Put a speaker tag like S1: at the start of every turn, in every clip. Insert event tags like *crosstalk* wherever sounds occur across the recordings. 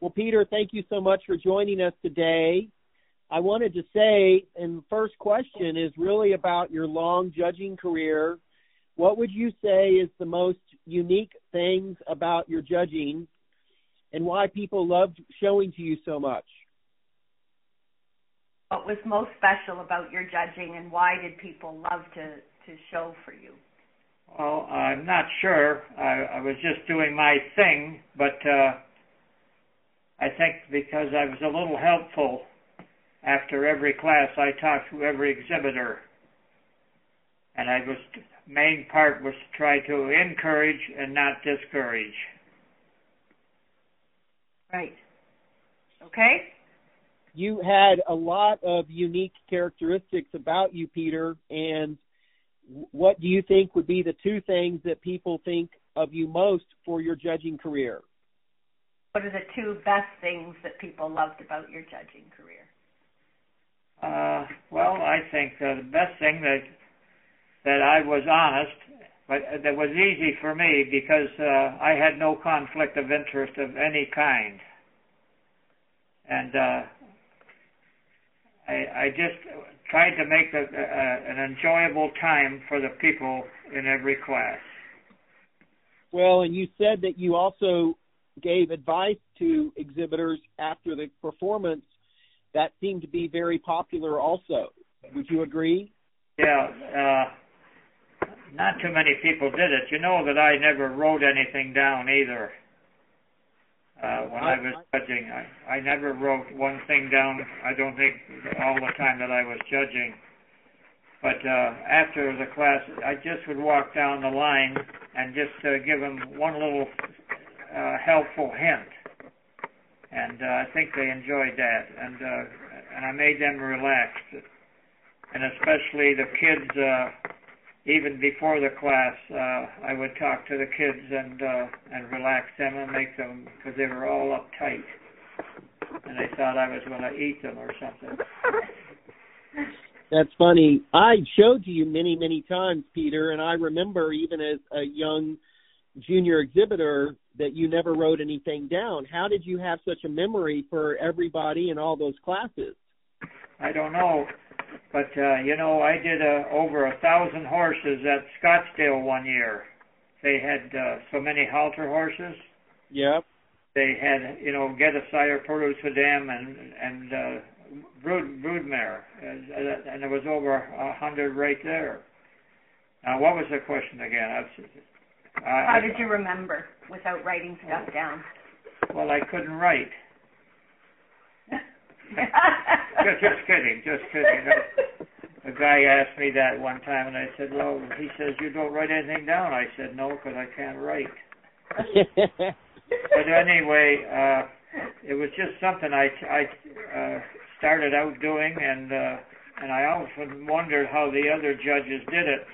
S1: Well, Peter, thank you so much for joining us today. I wanted to say, and the first question is really about your long judging career. What would you say is the most unique things about your judging and why people loved showing to you so much?
S2: What was most special about your judging and why did people love to, to show for you?
S3: Well, I'm not sure. I, I was just doing my thing, but uh, I think because I was a little helpful after every class, I talked to every exhibitor, and I was main part was to try to encourage and not discourage.
S2: Right. Okay.
S1: You had a lot of unique characteristics about you, Peter, and what do you think would be the two things that people think of you most for your judging career?
S2: What are the two best things that people loved about your judging career?
S3: Uh, well, I think uh, the best thing that that I was honest, but that was easy for me because uh, I had no conflict of interest of any kind, and uh, I, I just tried to make a, a, an enjoyable time for the people in every class.
S1: Well, and you said that you also gave advice to exhibitors after the performance. That seemed to be very popular also. Would you agree?
S3: Yeah, uh, not too many people did it. You know that I never wrote anything down either. Uh, when I, I was judging, I, I never wrote one thing down. I don't think all the time that I was judging. But uh, after the class, I just would walk down the line and just uh, give them one little uh, helpful hint, and uh, I think they enjoyed that, and uh, and I made them relaxed, and especially the kids. Uh, even before the class, uh, I would talk to the kids and uh, and relax them and make them because they were all uptight, and they thought I was going to eat them or something.
S1: That's funny. I showed you many, many times, Peter, and I remember even as a young junior exhibitor that you never wrote anything down. How did you have such a memory for everybody in all those classes?
S3: I don't know. But uh, you know, I did uh, over a thousand horses at Scottsdale one year. They had uh, so many halter horses.
S1: Yep.
S3: They had, you know, get of sire produce for them and and uh, brood broodmare, and there was over a hundred right there. Now, what was the question again?
S2: How did you remember without writing stuff down?
S3: Well, I couldn't write *laughs* just, just kidding, just kidding. A, a guy asked me that one time, and I said, "Well," he says, "You don't write anything down." I said, "No, because I can't write." but anyway, uh, it was just something I I uh, started out doing, and uh, and I often wondered how the other judges did it.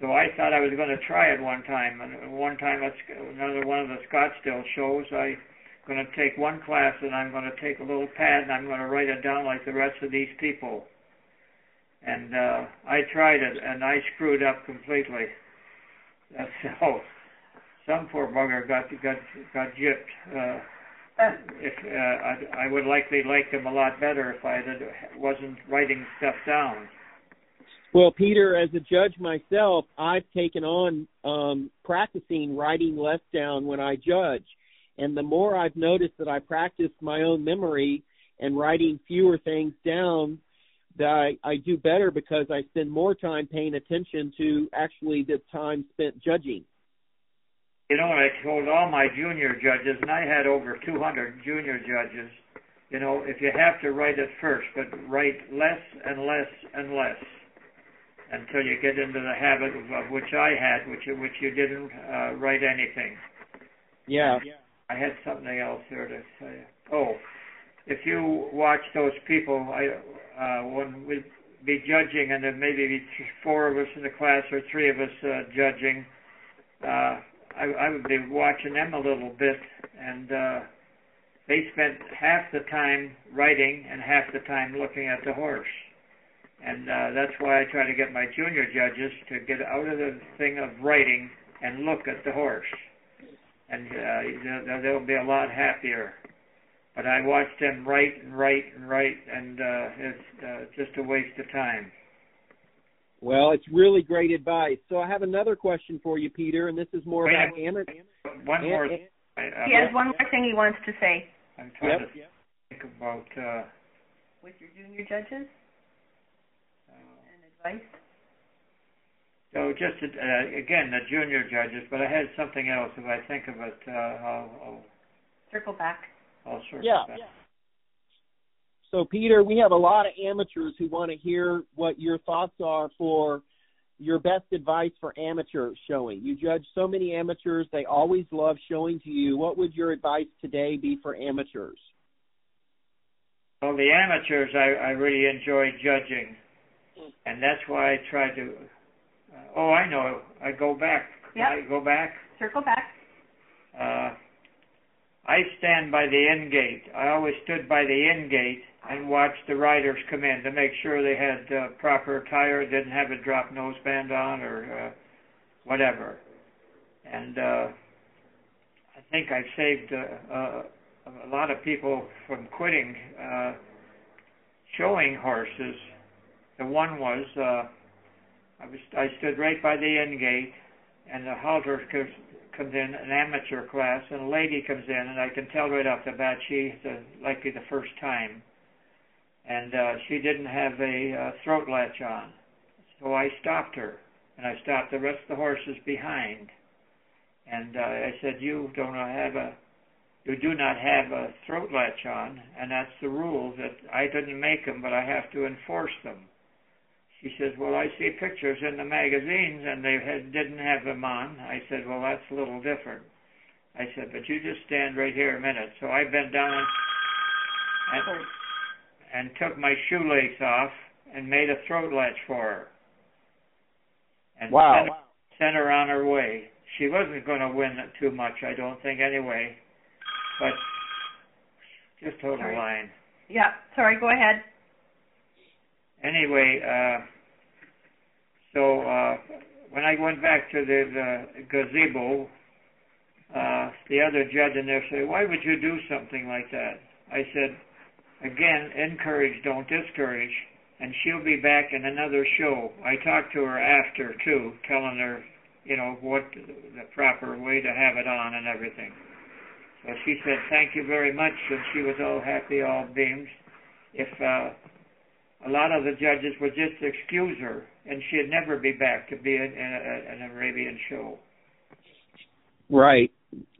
S3: So I thought I was going to try it one time, and one time at another one of the Scottsdale shows, I going to take one class and I'm going to take a little pad and I'm going to write it down like the rest of these people. And uh, I tried it and I screwed up completely. So *laughs* some poor bugger got got got gypped. Uh, if uh, I, I would likely like them a lot better if I had, wasn't writing stuff down.
S1: Well, Peter, as a judge myself, I've taken on um, practicing writing less down when I judge and the more I've noticed that I practice my own memory and writing fewer things down, that I, I do better because I spend more time paying attention to actually the time spent judging.
S3: You know, I told all my junior judges, and I had over 200 junior judges, you know, if you have to write it first, but write less and less and less until you get into the habit of, of which I had, which which you didn't uh, write anything.
S1: Yeah. yeah.
S3: I had something else here to say. Oh, if you watch those people, I uh, when we be judging, and there maybe be four of us in the class or three of us uh, judging, uh, I, I would be watching them a little bit, and uh, they spent half the time writing and half the time looking at the horse. And uh, that's why I try to get my junior judges to get out of the thing of writing and look at the horse and uh, they'll be a lot happier. but I watched him write and write and write, and uh, it's uh, just a waste of time.
S1: Well, it's really great advice. So I have another question for you, Peter, and this is more
S3: Wait,
S1: about amateur.
S3: One more.
S1: Am-
S3: thing. I, I,
S2: He has one more thing he wants to say
S3: I'm trying
S1: Yep.
S3: to think about. Uh,
S2: with your junior judges
S3: uh,
S2: and advice.
S3: so just uh, again the junior judges, but I had something else. If I think of it, uh, I'll, I'll,
S2: Circle back.
S3: I'll circle
S1: Yeah.
S3: back.
S1: So, Peter, we have a lot of amateurs who want to hear what your thoughts are for your best advice for amateur showing. You judge so many amateurs, they always love showing to you. What would your advice today be for amateurs?
S3: Well, the amateurs, I, I really enjoy judging, and that's why I try to. Uh, oh, I know. I go back.
S2: Yep.
S3: I go back.
S2: Circle back.
S3: Uh, I stand by the end gate. I always stood by the end gate and watched the riders come in to make sure they had uh, proper attire, didn't have a drop noseband on or uh, whatever. And uh, I think I've saved uh, uh, a lot of people from quitting uh, showing horses. The one was uh, I was I stood right by the end gate, and the halter comes comes in an amateur class, and a lady comes in, and I can tell right off the bat she's uh, likely the first time, and uh, she didn't have a uh, throat latch on, so I stopped her, and I stopped the rest of the horses behind, and uh, I said, "You don't have a, you do not have a throat latch on, and that's the rule that I didn't make them, but I have to enforce them." She says, "Well, I see pictures in the magazines, and they had, didn't have them on." I said, "Well, that's a little different." I said, "But you just stand right here a minute." So I bent down and, and took my shoelace off and made a throat latch for her. And
S1: Wow.
S3: sent, sent her on her way. She wasn't going to win too much, I don't think, anyway. But just hold the line.
S2: Yeah. Sorry. Go ahead.
S3: Anyway, uh, so uh, when I went back to the, the gazebo, uh, the other judge in there said, "Why would you do something like that?" I said, "Again, encourage, don't discourage." And she'll be back in another show. I talked to her after too, telling her, you know, what the proper way to have it on and everything. So she said, "Thank you very much," and she was all happy, all beamed. If uh, a lot of the judges would just excuse her, and she'd never be back to be in, in a, an Arabian show.
S1: Right.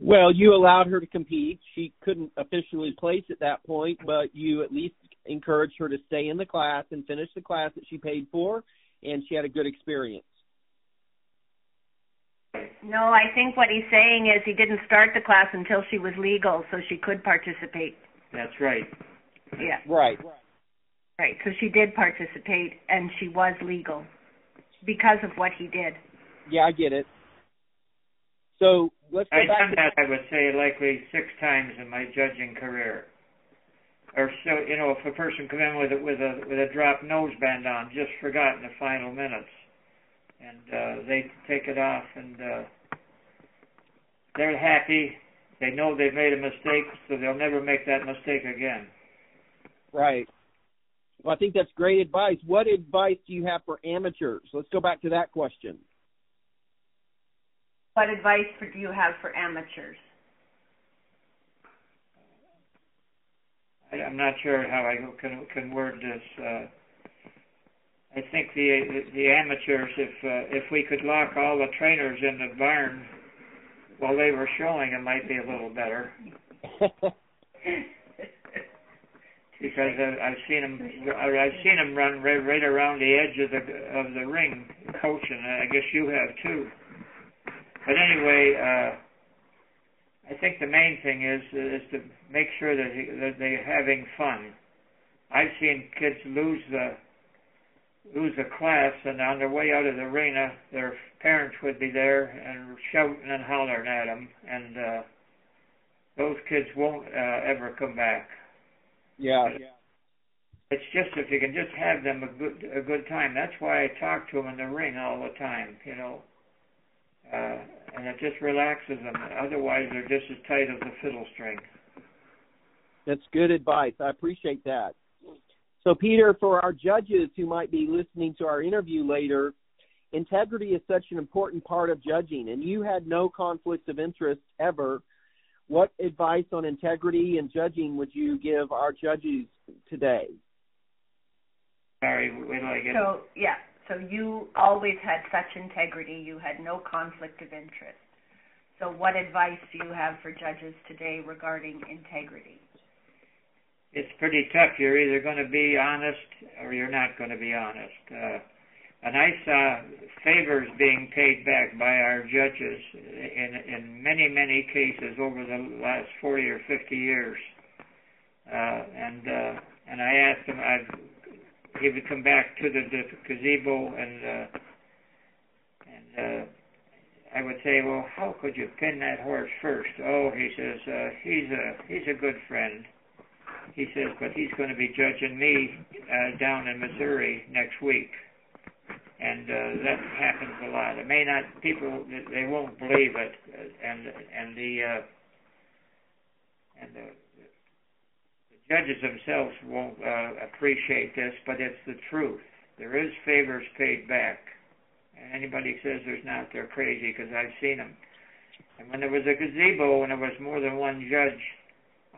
S1: Well, you allowed her to compete. She couldn't officially place at that point, but you at least encouraged her to stay in the class and finish the class that she paid for, and she had a good experience.
S2: No, I think what he's saying is he didn't start the class until she was legal, so she could participate.
S3: That's right.
S2: Yeah.
S1: Right.
S2: Right. So she did participate, and she was legal because of what he did.
S1: Yeah, I get it. So let's go
S3: I've
S1: back
S3: done
S1: to
S3: that, I would say, likely six times in my judging career. Or so, you know, if a person come in with a with a with a drop noseband on, just forgot in the final minutes, and uh, they take it off, and uh, they're happy. They know they've made a mistake, so they'll never make that mistake again.
S1: Right. Well, I think that's great advice. What advice do you have for amateurs? Let's go back to that question.
S2: What advice for, do you have for amateurs?
S3: I, I'm not sure how I can can word this. Uh, I think the the amateurs, if uh, if we could lock all the trainers in the barn while they were showing, it might be a little better. *laughs* Because I, I've seen them, I've seen them run right, right around the edge of the of the ring coaching. I guess you have too. But anyway, uh, I think the main thing is is to make sure that, he, that they're having fun. I've seen kids lose the lose a class, and on their way out of the arena, their parents would be there and shouting and hollering at them, and uh, those kids won't uh, ever come back.
S1: Yeah.
S3: It's just if you can just have them a good a good time. That's why I talk to them in the ring all the time, you know. Uh, and it just relaxes them. Otherwise, they're just as tight as a fiddle string.
S1: That's good advice. I appreciate that. So, Peter, for our judges who might be listening to our interview later, integrity is such an important part of judging, and you had no conflicts of interest ever. What advice on integrity and judging would you give our judges today?
S3: Sorry, wait till I get.
S2: So yeah, so you always had such integrity. You had no conflict of interest. So what advice do you have for judges today regarding integrity?
S3: It's pretty tough. You're either going to be honest or you're not going to be honest. Uh, and I saw favors being paid back by our judges in in many many cases over the last 40 or 50 years. Uh, and uh, and I asked him, I've he would come back to the, the gazebo and uh, and uh, I would say, well, how could you pin that horse first? Oh, he says uh, he's a he's a good friend. He says, but he's going to be judging me uh, down in Missouri next week, and uh, that happens a lot. It may not people they won't believe it, and and the uh, and the judges themselves won't uh, appreciate this, but it's the truth. There is favors paid back. And anybody says there's not, they're crazy because I've seen them. And when there was a gazebo and there was more than one judge,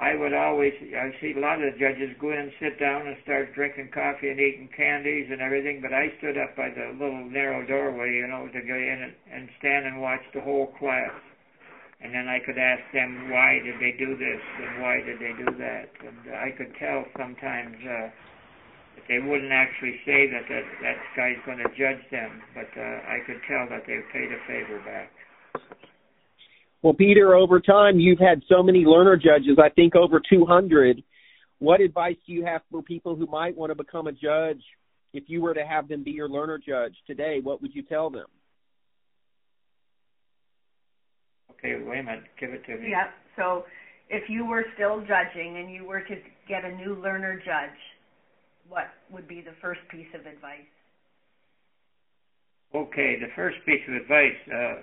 S3: I would always, I see a lot of judges go in sit down and start drinking coffee and eating candies and everything, but I stood up by the little narrow doorway, you know, to go in and, and stand and watch the whole class. And then I could ask them why did they do this? And why did they do that, and I could tell sometimes uh, that they wouldn't actually say that that, that guy's going to judge them, but uh, I could tell that they paid a favor back.
S1: Well, Peter, over time you've had so many learner judges. I think over 200. What advice do you have for people who might want to become a judge? If you were to have them be your learner judge today, what would you tell them?
S3: Okay, wait a minute. Give it to me.
S2: Yeah. So if you were still judging and you were to get a new learner judge, what would be the first piece of advice?
S3: Okay, the first piece of advice, uh,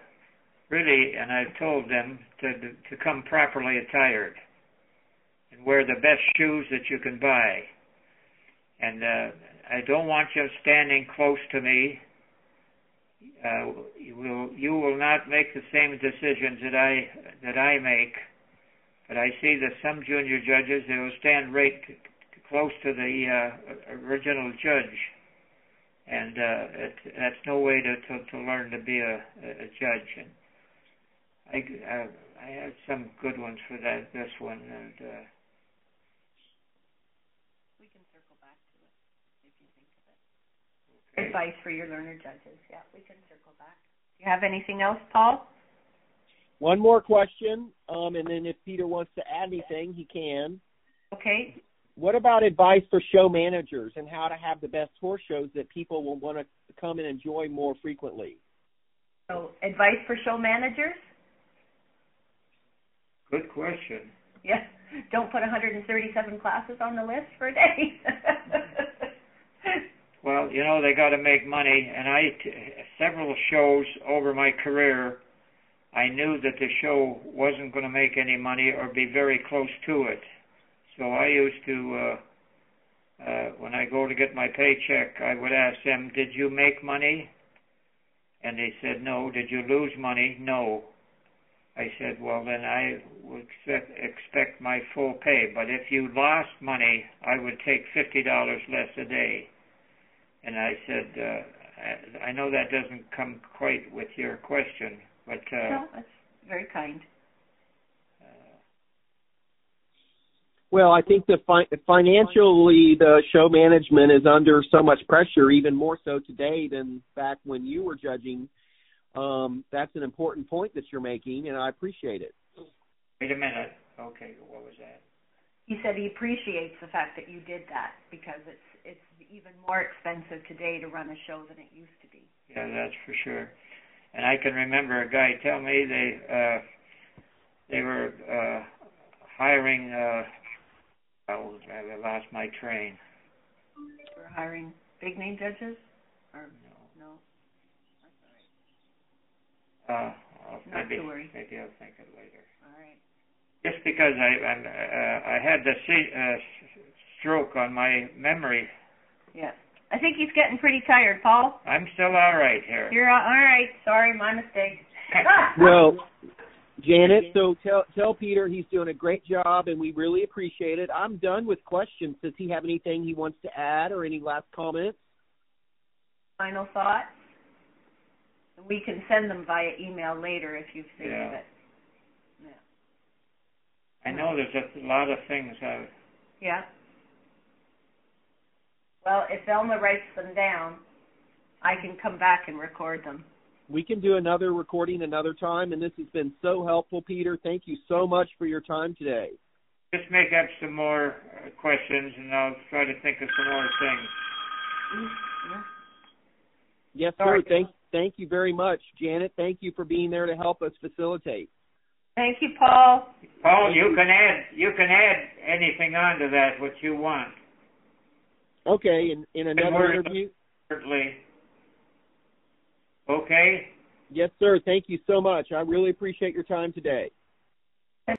S3: really, and I've told them to to come properly attired and wear the best shoes that you can buy. And uh, I don't want you standing close to me uh, you will you will not make the same decisions that I that I make. But I see that some junior judges they will stand right close to the uh, original judge, and uh, it, that's no way to, to to learn to be a, a judge. And I uh, I had some good ones for that this one and. Uh,
S2: advice for your learner judges. Yeah, we can circle back. Do you have anything else, Paul?
S1: One more question, um, and then if Peter wants to add anything, he can.
S2: Okay.
S1: What about advice for show managers and how to have the best horse shows that people will want to come and enjoy more frequently?
S2: So, advice for show managers?
S3: Good question.
S2: Yeah. Don't put 137 classes on the list for a day. *laughs*
S3: Well, you know they got to make money, and I t- several shows over my career, I knew that the show wasn't going to make any money or be very close to it. So I used to, uh, uh, when I go to get my paycheck, I would ask them, "Did you make money?" And they said, "No." Did you lose money? No. I said, "Well, then I would expect, expect my full pay. But if you lost money, I would take fifty dollars less a day." And I said, uh, I know that doesn't come quite with your question, but uh,
S2: no, that's very kind.
S3: Uh,
S1: well, I think the fi- financially the show management is under so much pressure, even more so today than back when you were judging. Um, that's an important point that you're making, and I appreciate it.
S3: Wait a minute. Okay, what was that?
S2: He said he appreciates the fact that you did that because it's it's even more expensive today to run a show than it used to be.
S3: Yeah, that's for sure. And I can remember a guy tell me they uh they were uh hiring uh I lost my train.
S2: We're hiring big name judges? Or
S3: no.
S2: No. That's all right.
S3: Uh
S2: Not
S3: maybe
S2: to worry.
S3: maybe I'll think it later.
S2: All right.
S3: just because I I'm, uh, I had the se- uh, stroke on my memory.
S2: Yeah. I think he's getting pretty tired, Paul.
S3: I'm still all right here.
S2: You're all right. Sorry, my mistake. *laughs*
S1: Well, Janet, so tell tell Peter he's doing a great job, and we really appreciate it. I'm done with questions. Does he have anything he wants to add, or any last comments?
S2: Final thoughts? We can send them via email later if you've saved
S3: Yeah.
S2: it.
S3: I know there's a lot of things. I,
S2: Yeah. Well, if Elma writes them down, I can come back and record them.
S1: We can do another recording another time, and this has been so helpful, Peter. Thank you so much for your time today.
S3: just make up some more uh, questions, and I'll try to think of some more things.
S2: Yeah.
S1: Yes,
S2: Sorry.
S1: sir. Thank thank you very much, Janet. Thank you for being there to help us facilitate.
S2: Thank you, Paul.
S3: Paul, you can add you can add anything onto that what you want.
S1: Okay, in in another
S3: we're-
S1: interview.
S3: Certainly. Okay.
S1: Yes, sir. Thank you so much. I really appreciate your time today.